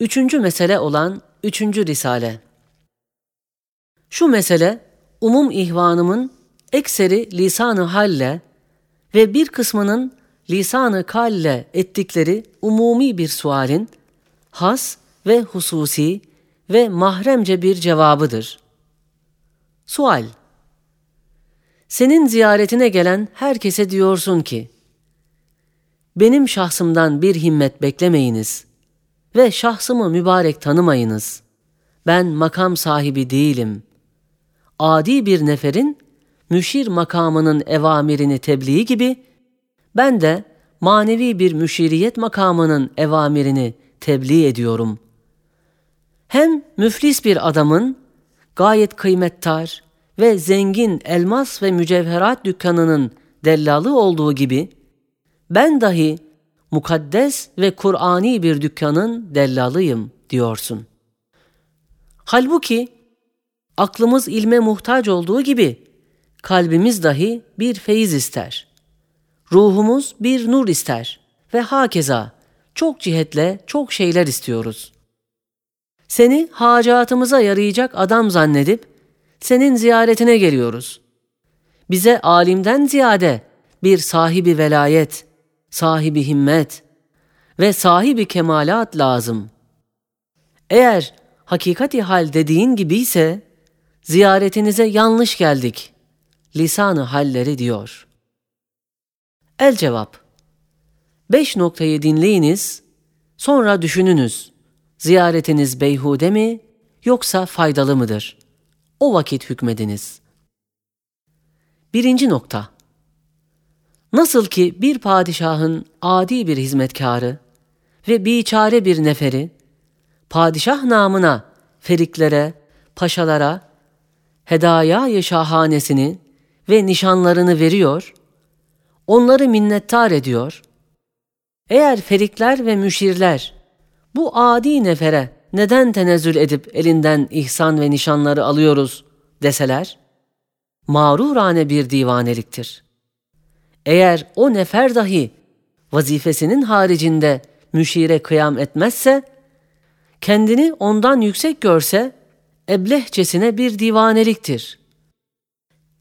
Üçüncü mesele olan üçüncü risale. Şu mesele, umum ihvanımın ekseri lisanı halle ve bir kısmının lisanı kalle ettikleri umumi bir sualin has ve hususi ve mahremce bir cevabıdır. Sual Senin ziyaretine gelen herkese diyorsun ki, benim şahsımdan bir himmet beklemeyiniz ve şahsımı mübarek tanımayınız. Ben makam sahibi değilim. Adi bir neferin müşir makamının evamirini tebliği gibi ben de manevi bir müşiriyet makamının evamirini tebliğ ediyorum. Hem müflis bir adamın gayet kıymettar ve zengin elmas ve mücevherat dükkanının dellalı olduğu gibi ben dahi mukaddes ve Kur'ani bir dükkanın dellalıyım diyorsun. Halbuki aklımız ilme muhtaç olduğu gibi kalbimiz dahi bir feyiz ister. Ruhumuz bir nur ister ve hakeza çok cihetle çok şeyler istiyoruz. Seni hacatımıza yarayacak adam zannedip senin ziyaretine geliyoruz. Bize alimden ziyade bir sahibi velayet, sahibi himmet ve sahibi kemalat lazım. Eğer hakikati hal dediğin gibi ise ziyaretinize yanlış geldik. Lisanı halleri diyor. El cevap. Beş noktayı dinleyiniz, sonra düşününüz. Ziyaretiniz beyhude mi yoksa faydalı mıdır? O vakit hükmediniz. Birinci nokta. Nasıl ki bir padişahın adi bir hizmetkarı ve biçare bir neferi, padişah namına feriklere, paşalara, hedaya şahanesini ve nişanlarını veriyor, onları minnettar ediyor. Eğer ferikler ve müşirler bu adi nefere neden tenezzül edip elinden ihsan ve nişanları alıyoruz deseler, mağrurane bir divaneliktir.'' Eğer o nefer dahi vazifesinin haricinde müşire kıyam etmezse, kendini ondan yüksek görse, eblehçesine bir divaneliktir.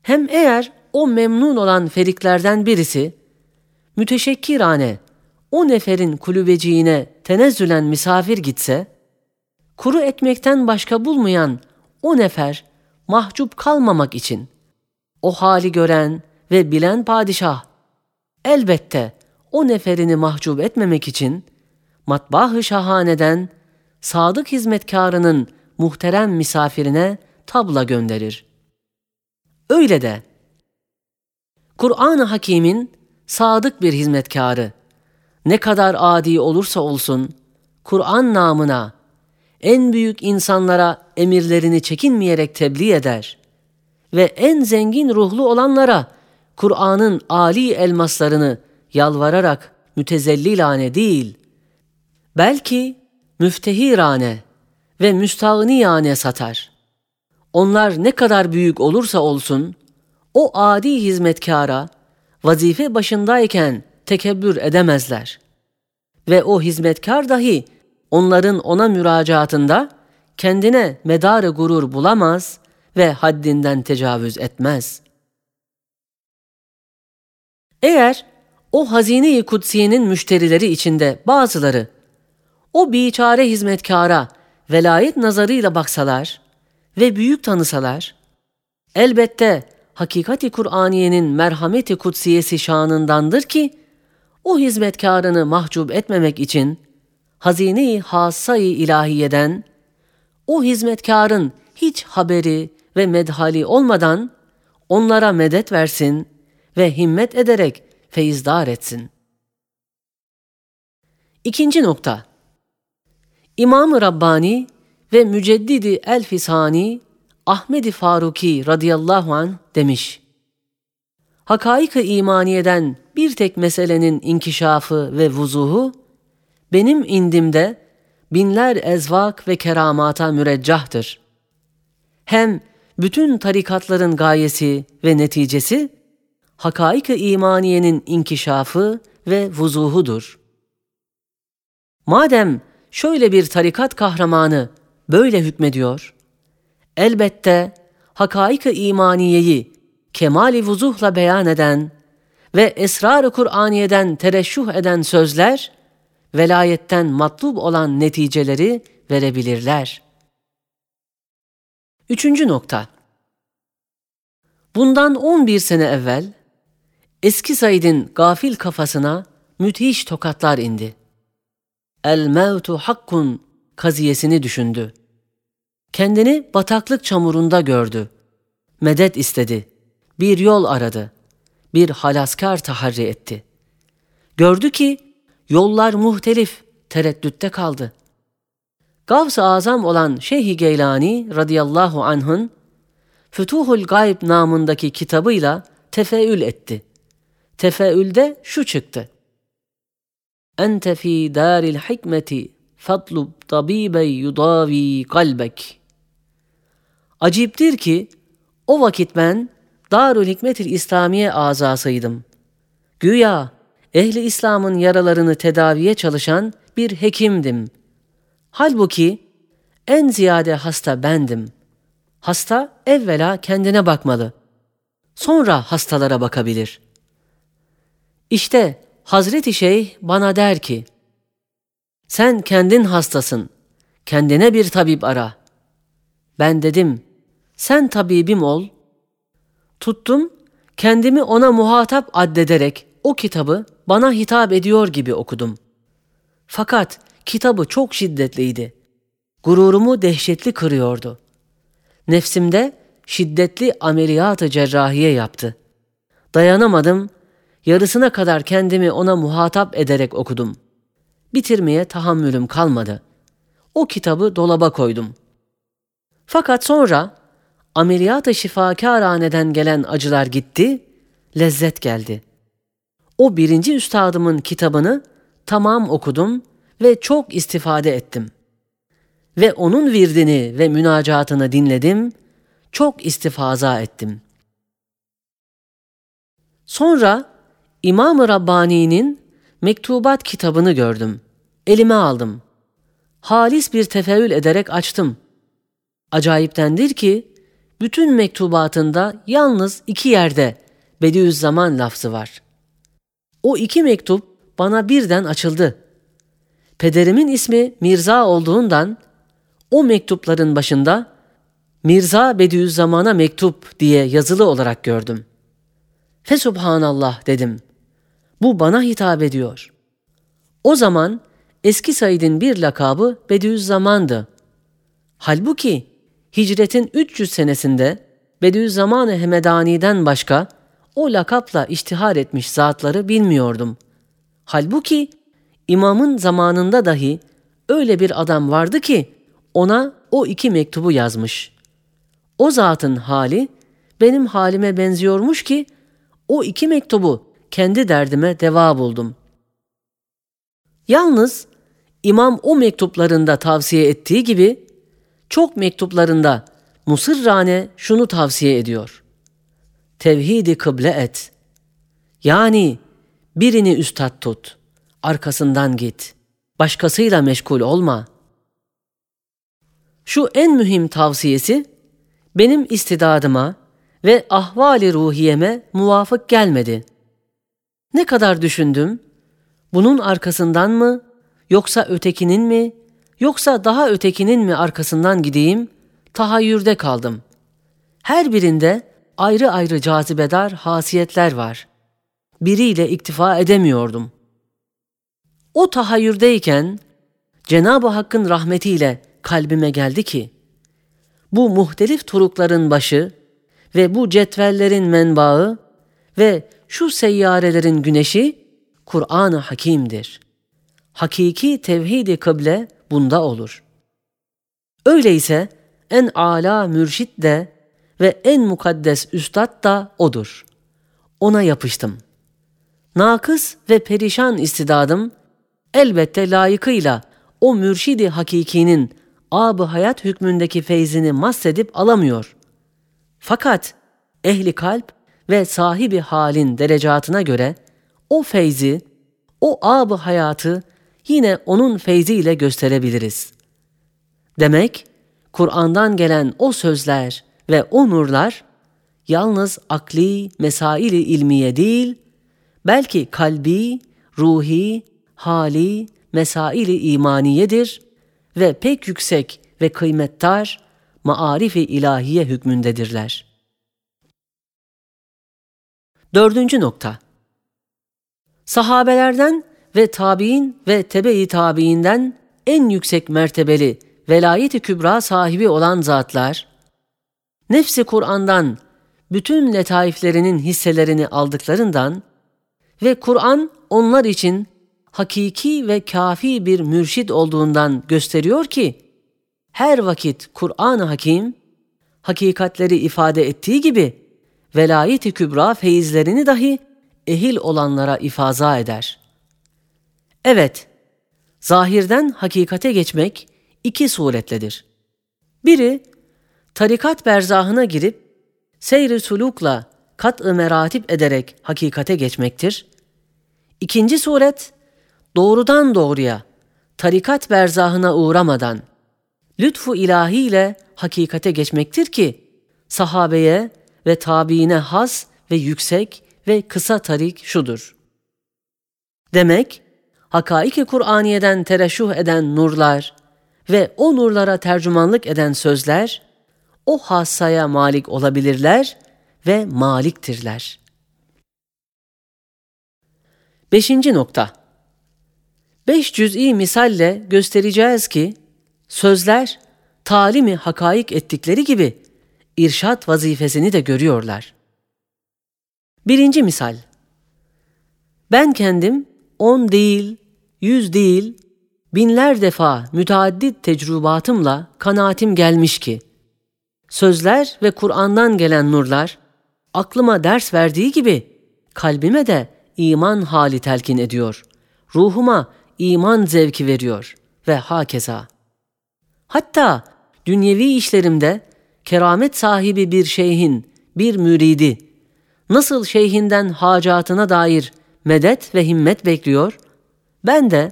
Hem eğer o memnun olan feriklerden birisi, müteşekkirane o neferin kulübeciğine tenezzülen misafir gitse, kuru ekmekten başka bulmayan o nefer mahcup kalmamak için, o hali gören ve bilen padişah Elbette o neferini mahcup etmemek için matbah-ı şahaneden sadık hizmetkarının muhterem misafirine tabla gönderir. Öyle de Kur'an-ı Hakîm'in sadık bir hizmetkarı ne kadar adi olursa olsun Kur'an namına en büyük insanlara emirlerini çekinmeyerek tebliğ eder ve en zengin ruhlu olanlara Kur'an'ın âli elmaslarını yalvararak mütezellilane değil, belki müftehirane ve müstağniyane satar. Onlar ne kadar büyük olursa olsun, o adi hizmetkara vazife başındayken tekebbür edemezler. Ve o hizmetkar dahi onların ona müracaatında kendine medarı gurur bulamaz ve haddinden tecavüz etmez.'' Eğer o hazine-i kutsiyenin müşterileri içinde bazıları o biçare hizmetkara velayet nazarıyla baksalar ve büyük tanısalar, elbette hakikati Kur'aniyenin merhameti kutsiyesi şanındandır ki, o hizmetkarını mahcup etmemek için hazine-i hassayı ilahiyeden, o hizmetkarın hiç haberi ve medhali olmadan onlara medet versin ve himmet ederek feyizdar etsin. İkinci nokta. İmam-ı Rabbani ve Müceddidi El-Fisani Ahmed-i Faruki radıyallahu an demiş. Hakaik-ı imaniyeden bir tek meselenin inkişafı ve vuzuhu benim indimde binler ezvak ve keramata müreccahtır. Hem bütün tarikatların gayesi ve neticesi hakaik-ı imaniyenin inkişafı ve vuzuhudur. Madem şöyle bir tarikat kahramanı böyle hükmediyor? Elbette hakaik-ı imaniyeyi kemali vuzuhla beyan eden ve esrar-ı Kur'aniye'den tereşşuh eden sözler, velayetten matlub olan neticeleri verebilirler. Üçüncü nokta. Bundan 11 sene evvel, eski Said'in gafil kafasına müthiş tokatlar indi. El mevtu hakkun kaziyesini düşündü. Kendini bataklık çamurunda gördü. Medet istedi. Bir yol aradı. Bir halaskar taharri etti. Gördü ki yollar muhtelif, tereddütte kaldı. Gavs-ı Azam olan Şeyh-i Geylani radıyallahu anh'ın Fütuhul Gayb namındaki kitabıyla tefeül etti. Tefeülde şu çıktı. Ente fi daril hikmeti fatlub tabibe yudavi kalbek. Aciptir ki o vakit ben Darül Hikmetil İslamiye azasıydım. Güya ehli İslam'ın yaralarını tedaviye çalışan bir hekimdim. Halbuki en ziyade hasta bendim. Hasta evvela kendine bakmalı. Sonra hastalara bakabilir. İşte Hazreti Şeyh bana der ki, sen kendin hastasın, kendine bir tabip ara. Ben dedim, sen tabibim ol. Tuttum, kendimi ona muhatap addederek o kitabı bana hitap ediyor gibi okudum. Fakat kitabı çok şiddetliydi. Gururumu dehşetli kırıyordu. Nefsimde şiddetli ameliyatı cerrahiye yaptı. Dayanamadım, yarısına kadar kendimi ona muhatap ederek okudum. Bitirmeye tahammülüm kalmadı. O kitabı dolaba koydum. Fakat sonra ameliyat-ı şifakâraneden gelen acılar gitti, lezzet geldi. O birinci üstadımın kitabını tamam okudum ve çok istifade ettim. Ve onun virdini ve münacatını dinledim, çok istifaza ettim. Sonra İmam-ı Rabbani'nin mektubat kitabını gördüm. Elime aldım. Halis bir tefeül ederek açtım. Acayiptendir ki bütün mektubatında yalnız iki yerde Bediüzzaman lafzı var. O iki mektup bana birden açıldı. Pederimin ismi Mirza olduğundan o mektupların başında Mirza Bediüzzaman'a mektup diye yazılı olarak gördüm. Fesubhanallah dedim. Bu bana hitap ediyor. O zaman eski Said'in bir lakabı Bediüzzaman'dı. Halbuki hicretin 300 senesinde Bediüzzaman-ı Hemedani'den başka o lakapla iştihar etmiş zatları bilmiyordum. Halbuki imamın zamanında dahi öyle bir adam vardı ki ona o iki mektubu yazmış. O zatın hali benim halime benziyormuş ki o iki mektubu kendi derdime deva buldum. Yalnız imam o mektuplarında tavsiye ettiği gibi çok mektuplarında Musırrane şunu tavsiye ediyor. Tevhidi kıble et. Yani birini üstad tut, arkasından git, başkasıyla meşgul olma. Şu en mühim tavsiyesi benim istidadıma ve ahvali ruhiyeme muvafık gelmedi. Ne kadar düşündüm, bunun arkasından mı, yoksa ötekinin mi, yoksa daha ötekinin mi arkasından gideyim, tahayyürde kaldım. Her birinde ayrı ayrı cazibedar hasiyetler var. Biriyle iktifa edemiyordum. O tahayyürdeyken Cenab-ı Hakk'ın rahmetiyle kalbime geldi ki, bu muhtelif turukların başı ve bu cetvellerin menbaı ve şu seyyarelerin güneşi Kur'an-ı Hakim'dir. Hakiki tevhid-i kıble bunda olur. Öyleyse en ala mürşit de ve en mukaddes üstad da odur. Ona yapıştım. Nakıs ve perişan istidadım elbette layıkıyla o mürşidi hakikinin ab hayat hükmündeki feyzini mahsedip alamıyor. Fakat ehli kalp ve sahibi halin derecatına göre o feyzi, o ab hayatı yine onun feyziyle gösterebiliriz. Demek Kur'an'dan gelen o sözler ve o nurlar yalnız akli, mesaili ilmiye değil, belki kalbi, ruhi, hali, mesaili imaniyedir ve pek yüksek ve kıymettar maarifi ilahiye hükmündedirler. Dördüncü nokta. Sahabelerden ve tabi'in ve tebe-i tabi'inden en yüksek mertebeli velayet-i kübra sahibi olan zatlar, nefsi Kur'an'dan bütün letaiflerinin hisselerini aldıklarından ve Kur'an onlar için hakiki ve kafi bir mürşid olduğundan gösteriyor ki, her vakit Kur'an-ı Hakim, hakikatleri ifade ettiği gibi, velayet-i kübra feyizlerini dahi ehil olanlara ifaza eder. Evet, zahirden hakikate geçmek iki suretledir. Biri, tarikat berzahına girip, seyri sulukla kat-ı meratip ederek hakikate geçmektir. İkinci suret, doğrudan doğruya, tarikat berzahına uğramadan, lütfu ilahiyle hakikate geçmektir ki, sahabeye ve tabiine has ve yüksek ve kısa tarik şudur. Demek, hakaiki Kur'aniye'den tereşuh eden nurlar ve o nurlara tercümanlık eden sözler, o hassaya malik olabilirler ve maliktirler. Beşinci nokta. Beş cüz'i misalle göstereceğiz ki, sözler talimi hakaik ettikleri gibi irşat vazifesini de görüyorlar. Birinci misal. Ben kendim on değil, yüz değil, binler defa müteaddit tecrübatımla kanaatim gelmiş ki, sözler ve Kur'an'dan gelen nurlar, aklıma ders verdiği gibi, kalbime de iman hali telkin ediyor, ruhuma iman zevki veriyor ve hakeza. Hatta dünyevi işlerimde keramet sahibi bir şeyhin, bir müridi, nasıl şeyhinden hacatına dair medet ve himmet bekliyor, ben de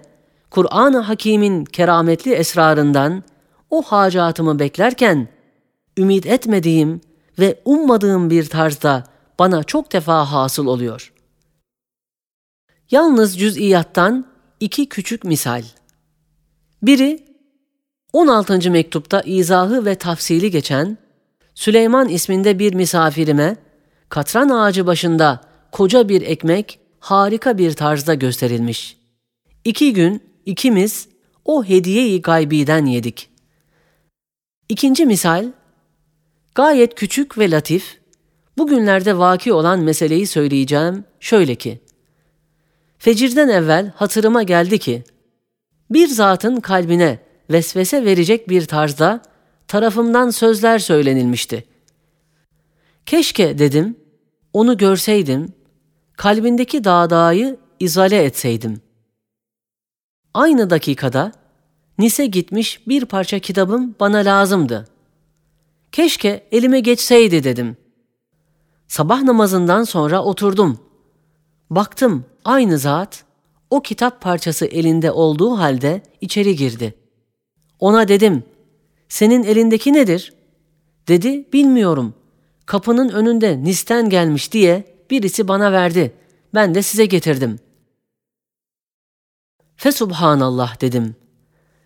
Kur'an-ı Hakîm'in kerametli esrarından o hacatımı beklerken, ümit etmediğim ve ummadığım bir tarzda bana çok defa hasıl oluyor. Yalnız cüz'iyattan iki küçük misal. Biri 16. mektupta izahı ve tafsili geçen Süleyman isminde bir misafirime katran ağacı başında koca bir ekmek harika bir tarzda gösterilmiş. İki gün ikimiz o hediyeyi gaybiden yedik. İkinci misal, gayet küçük ve latif, bugünlerde vaki olan meseleyi söyleyeceğim şöyle ki, Fecirden evvel hatırıma geldi ki, bir zatın kalbine vesvese verecek bir tarzda tarafımdan sözler söylenilmişti. Keşke dedim, onu görseydim, kalbindeki dağdağıyı izale etseydim. Aynı dakikada Nis'e gitmiş bir parça kitabım bana lazımdı. Keşke elime geçseydi dedim. Sabah namazından sonra oturdum. Baktım aynı zat o kitap parçası elinde olduğu halde içeri girdi. Ona dedim, senin elindeki nedir? Dedi, bilmiyorum. Kapının önünde nisten gelmiş diye birisi bana verdi. Ben de size getirdim. Fesubhanallah dedim.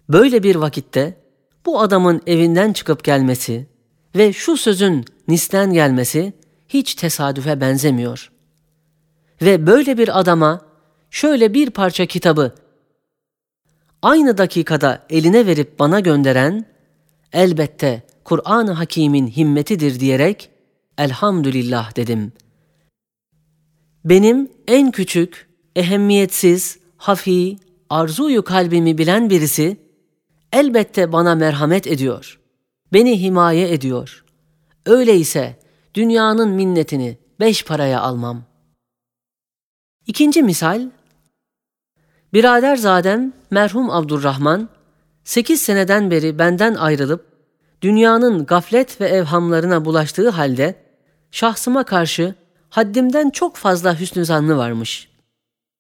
Böyle bir vakitte bu adamın evinden çıkıp gelmesi ve şu sözün nisten gelmesi hiç tesadüfe benzemiyor. Ve böyle bir adama şöyle bir parça kitabı aynı dakikada eline verip bana gönderen elbette Kur'an-ı Hakîm'in himmetidir diyerek elhamdülillah dedim. Benim en küçük, ehemmiyetsiz, hafi, arzuyu kalbimi bilen birisi elbette bana merhamet ediyor. Beni himaye ediyor. Öyleyse dünyanın minnetini beş paraya almam. İkinci misal, Birader zadem merhum Abdurrahman, sekiz seneden beri benden ayrılıp, dünyanın gaflet ve evhamlarına bulaştığı halde, şahsıma karşı haddimden çok fazla hüsnü zannı varmış.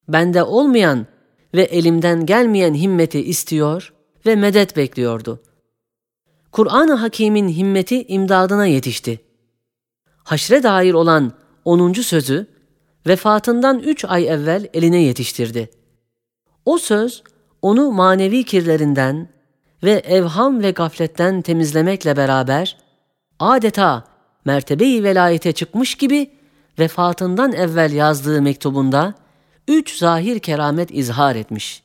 Bende olmayan ve elimden gelmeyen himmeti istiyor ve medet bekliyordu. Kur'an-ı Hakîm'in himmeti imdadına yetişti. Haşre dair olan 10. sözü vefatından üç ay evvel eline yetiştirdi. O söz onu manevi kirlerinden ve evham ve gafletten temizlemekle beraber adeta mertebeyi velayete çıkmış gibi vefatından evvel yazdığı mektubunda üç zahir keramet izhar etmiş.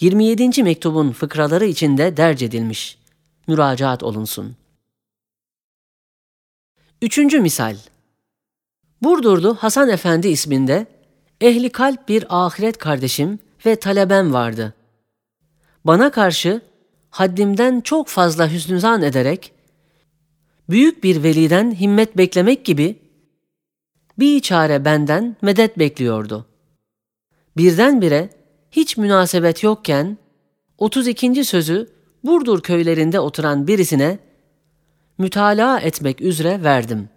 27. mektubun fıkraları içinde derc edilmiş. Müracaat olunsun. Üçüncü misal. Burdurlu Hasan Efendi isminde ehli kalp bir ahiret kardeşim ve talebem vardı. Bana karşı haddimden çok fazla hüsnüzan ederek büyük bir veliden himmet beklemek gibi bir çare benden medet bekliyordu. Birdenbire hiç münasebet yokken 32. sözü Burdur köylerinde oturan birisine mütalaa etmek üzere verdim.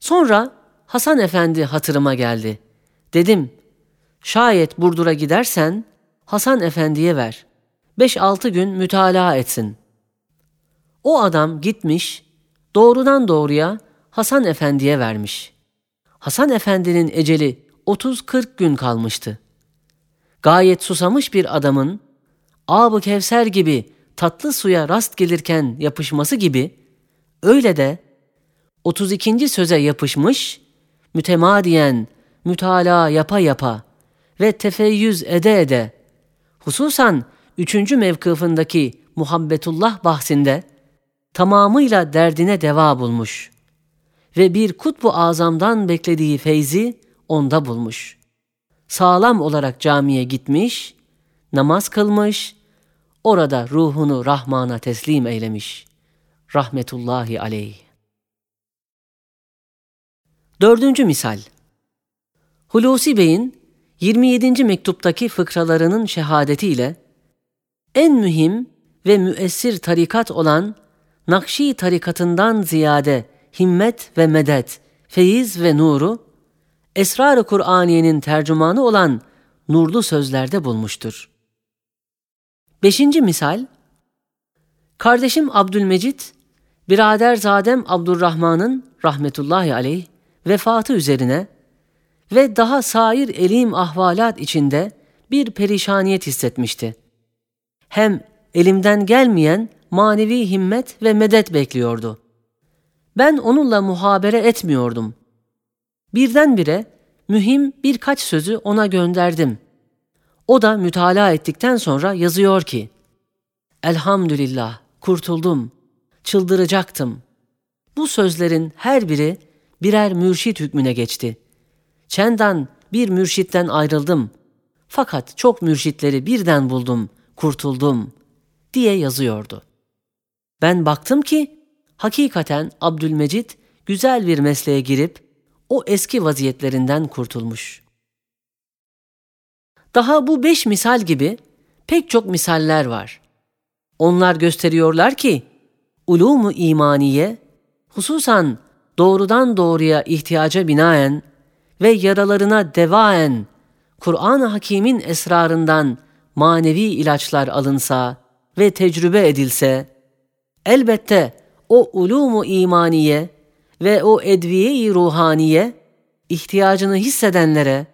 Sonra Hasan Efendi hatırıma geldi. Dedim, şayet Burdur'a gidersen Hasan Efendi'ye ver. Beş altı gün mütalaa etsin. O adam gitmiş, doğrudan doğruya Hasan Efendi'ye vermiş. Hasan Efendi'nin eceli 30-40 gün kalmıştı. Gayet susamış bir adamın Ab-ı Kevser gibi tatlı suya rast gelirken yapışması gibi öyle de 32. söze yapışmış, mütemadiyen, mütalaa yapa yapa ve tefeyyüz ede ede, hususan üçüncü mevkıfındaki muhabbetullah bahsinde tamamıyla derdine deva bulmuş ve bir kutbu azamdan beklediği feyzi onda bulmuş. Sağlam olarak camiye gitmiş, namaz kılmış, orada ruhunu Rahman'a teslim eylemiş. Rahmetullahi aleyh. Dördüncü misal. Hulusi Bey'in 27. mektuptaki fıkralarının şehadetiyle en mühim ve müessir tarikat olan Nakşi tarikatından ziyade himmet ve medet, feyiz ve nuru, Esrar-ı Kur'aniyenin tercümanı olan nurlu sözlerde bulmuştur. Beşinci misal, kardeşim Abdülmecit, biraderzadem Abdurrahman'ın rahmetullahi aleyh vefatı üzerine ve daha sair elim ahvalat içinde bir perişaniyet hissetmişti. Hem elimden gelmeyen manevi himmet ve medet bekliyordu. Ben onunla muhabere etmiyordum. Birdenbire mühim birkaç sözü ona gönderdim. O da mütalaa ettikten sonra yazıyor ki, Elhamdülillah, kurtuldum, çıldıracaktım. Bu sözlerin her biri birer mürşit hükmüne geçti. Çendan bir mürşitten ayrıldım. Fakat çok mürşitleri birden buldum, kurtuldum diye yazıyordu. Ben baktım ki hakikaten Abdülmecit güzel bir mesleğe girip o eski vaziyetlerinden kurtulmuş. Daha bu beş misal gibi pek çok misaller var. Onlar gösteriyorlar ki ulumu imaniye hususan doğrudan doğruya ihtiyaca binaen ve yaralarına devaen Kur'an-ı Hakîm'in esrarından manevi ilaçlar alınsa ve tecrübe edilse elbette o ulumu imaniye ve o edviye-i ruhaniye ihtiyacını hissedenlere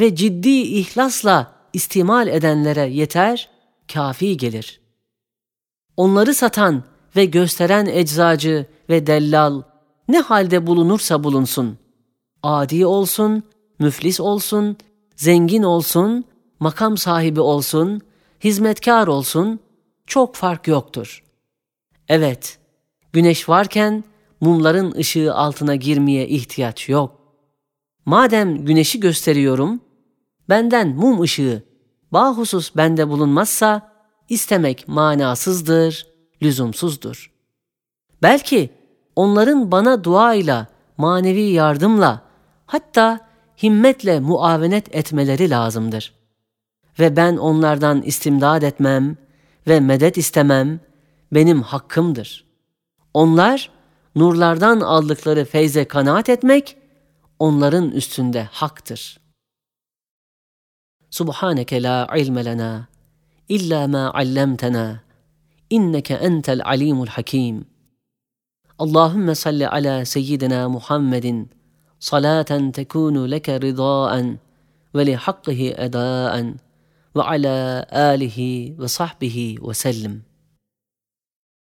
ve ciddi ihlasla istimal edenlere yeter, kafi gelir. Onları satan ve gösteren eczacı ve dellal ne halde bulunursa bulunsun, adi olsun, müflis olsun, zengin olsun, makam sahibi olsun, hizmetkar olsun, çok fark yoktur. Evet, güneş varken mumların ışığı altına girmeye ihtiyaç yok. Madem güneşi gösteriyorum, benden mum ışığı bahusus bende bulunmazsa istemek manasızdır, lüzumsuzdur. Belki onların bana duayla, manevi yardımla, hatta himmetle muavenet etmeleri lazımdır. Ve ben onlardan istimdad etmem ve medet istemem benim hakkımdır. Onlar nurlardan aldıkları feyze kanaat etmek onların üstünde haktır. Subhaneke la ilme lena illa ma allamtana inneke entel alimul hakim. Allahümme salli ala seyyidina Muhammedin صلاة تكون لك رضاء ولحقه أداء وعلى آله وصحبه وسلم.